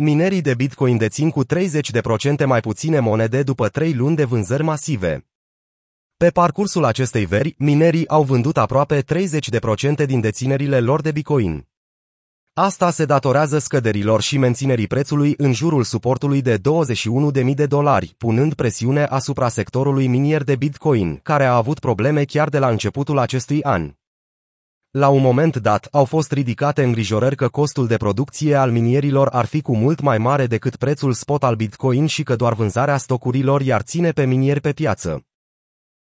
Minerii de Bitcoin dețin cu 30% mai puține monede după 3 luni de vânzări masive. Pe parcursul acestei veri, minerii au vândut aproape 30% din deținerile lor de Bitcoin. Asta se datorează scăderilor și menținerii prețului în jurul suportului de 21.000 de dolari, punând presiune asupra sectorului minier de Bitcoin, care a avut probleme chiar de la începutul acestui an. La un moment dat, au fost ridicate îngrijorări că costul de producție al minierilor ar fi cu mult mai mare decât prețul spot al Bitcoin și că doar vânzarea stocurilor i-ar ține pe minieri pe piață.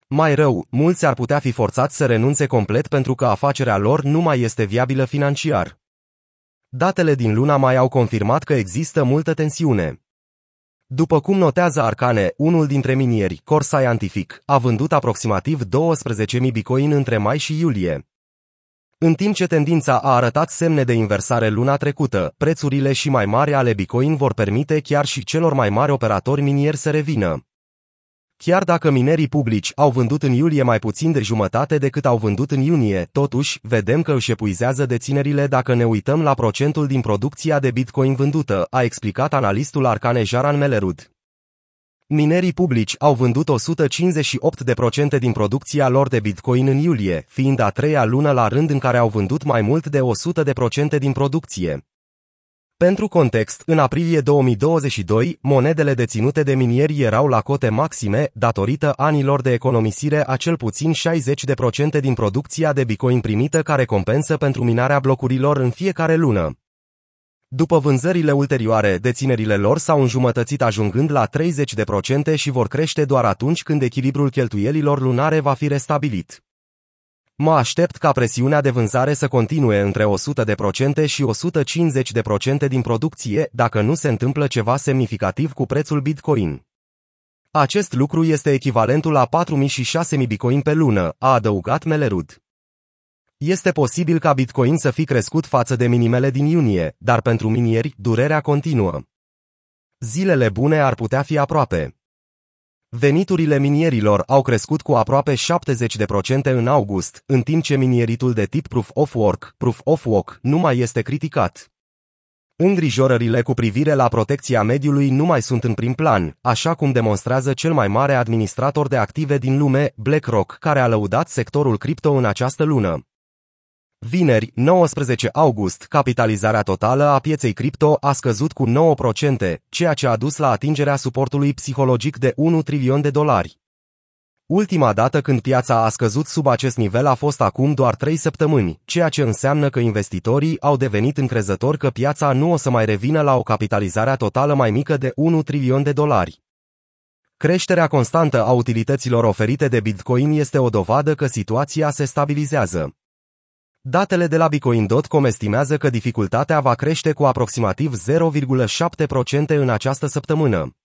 Mai rău, mulți ar putea fi forțați să renunțe complet pentru că afacerea lor nu mai este viabilă financiar. Datele din luna mai au confirmat că există multă tensiune. După cum notează Arcane, unul dintre minieri, Core Scientific, a vândut aproximativ 12.000 bitcoin între mai și iulie. În timp ce tendința a arătat semne de inversare luna trecută, prețurile și mai mari ale Bitcoin vor permite chiar și celor mai mari operatori minieri să revină. Chiar dacă minerii publici au vândut în iulie mai puțin de jumătate decât au vândut în iunie, totuși, vedem că își epuizează deținerile dacă ne uităm la procentul din producția de Bitcoin vândută, a explicat analistul Arcane Jaran Melerud. Minerii publici au vândut 158% din producția lor de Bitcoin în iulie, fiind a treia lună la rând în care au vândut mai mult de 100% din producție. Pentru context, în aprilie 2022, monedele deținute de minieri erau la cote maxime, datorită anilor de economisire a cel puțin 60% din producția de Bitcoin primită ca recompensă pentru minarea blocurilor în fiecare lună. După vânzările ulterioare, deținerile lor s-au înjumătățit ajungând la 30% și vor crește doar atunci când echilibrul cheltuielilor lunare va fi restabilit. Mă aștept ca presiunea de vânzare să continue între 100% și 150% din producție dacă nu se întâmplă ceva semnificativ cu prețul Bitcoin. Acest lucru este echivalentul la 4.000 și 6.000 Bitcoin pe lună, a adăugat Melerud. Este posibil ca Bitcoin să fi crescut față de minimele din iunie, dar pentru minieri, durerea continuă. Zilele bune ar putea fi aproape. Veniturile minierilor au crescut cu aproape 70% în august, în timp ce minieritul de tip Proof of Work, Proof of Work, nu mai este criticat. Îngrijorările cu privire la protecția mediului nu mai sunt în prim plan, așa cum demonstrează cel mai mare administrator de active din lume, BlackRock, care a lăudat sectorul cripto în această lună. Vineri, 19 august, capitalizarea totală a pieței cripto a scăzut cu 9%, ceea ce a dus la atingerea suportului psihologic de 1 trilion de dolari. Ultima dată când piața a scăzut sub acest nivel a fost acum doar 3 săptămâni, ceea ce înseamnă că investitorii au devenit încrezători că piața nu o să mai revină la o capitalizare totală mai mică de 1 trilion de dolari. Creșterea constantă a utilităților oferite de Bitcoin este o dovadă că situația se stabilizează. Datele de la Bitcoin.com estimează că dificultatea va crește cu aproximativ 0,7% în această săptămână.